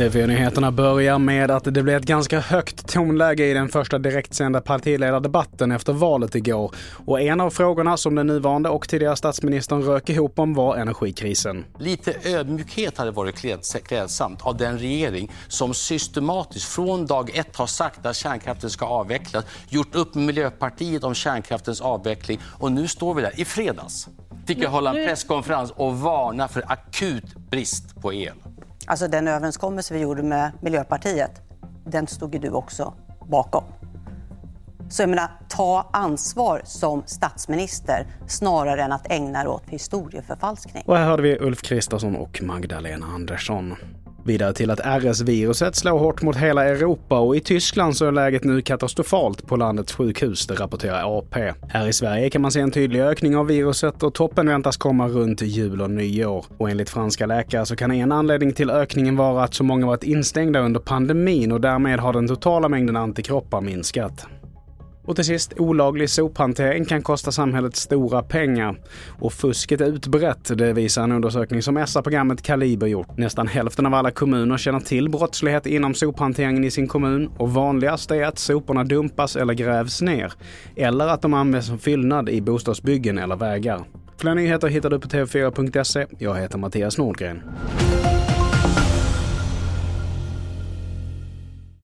TV4-nyheterna börjar med att det blev ett ganska högt tonläge i den första direktsända partiledardebatten efter valet igår. Och en av frågorna som den nuvarande och tidigare statsministern rök ihop om var energikrisen. Lite ödmjukhet hade varit klädsamt av den regering som systematiskt från dag ett har sagt att kärnkraften ska avvecklas, gjort upp med Miljöpartiet om kärnkraftens avveckling och nu står vi där. I fredags fick jag hålla en presskonferens och varna för akut brist på el. Alltså den överenskommelse vi gjorde med Miljöpartiet, den stod ju du också bakom. Så jag menar, ta ansvar som statsminister snarare än att ägna dig åt historieförfalskning. Och här hörde vi Ulf Kristersson och Magdalena Andersson. Vidare till att RS-viruset slår hårt mot hela Europa och i Tyskland så är läget nu katastrofalt på landets sjukhus, det rapporterar AP. Här i Sverige kan man se en tydlig ökning av viruset och toppen väntas komma runt jul och nyår. Och enligt franska läkare så kan en anledning till ökningen vara att så många varit instängda under pandemin och därmed har den totala mängden antikroppar minskat. Och till sist, olaglig sophantering kan kosta samhället stora pengar. Och fusket är utbrett, det visar en undersökning som SR-programmet Kaliber gjort. Nästan hälften av alla kommuner känner till brottslighet inom sophanteringen i sin kommun och vanligast är att soporna dumpas eller grävs ner. Eller att de används som fyllnad i bostadsbyggen eller vägar. Fler nyheter hittar du på tv4.se. Jag heter Mattias Nordgren.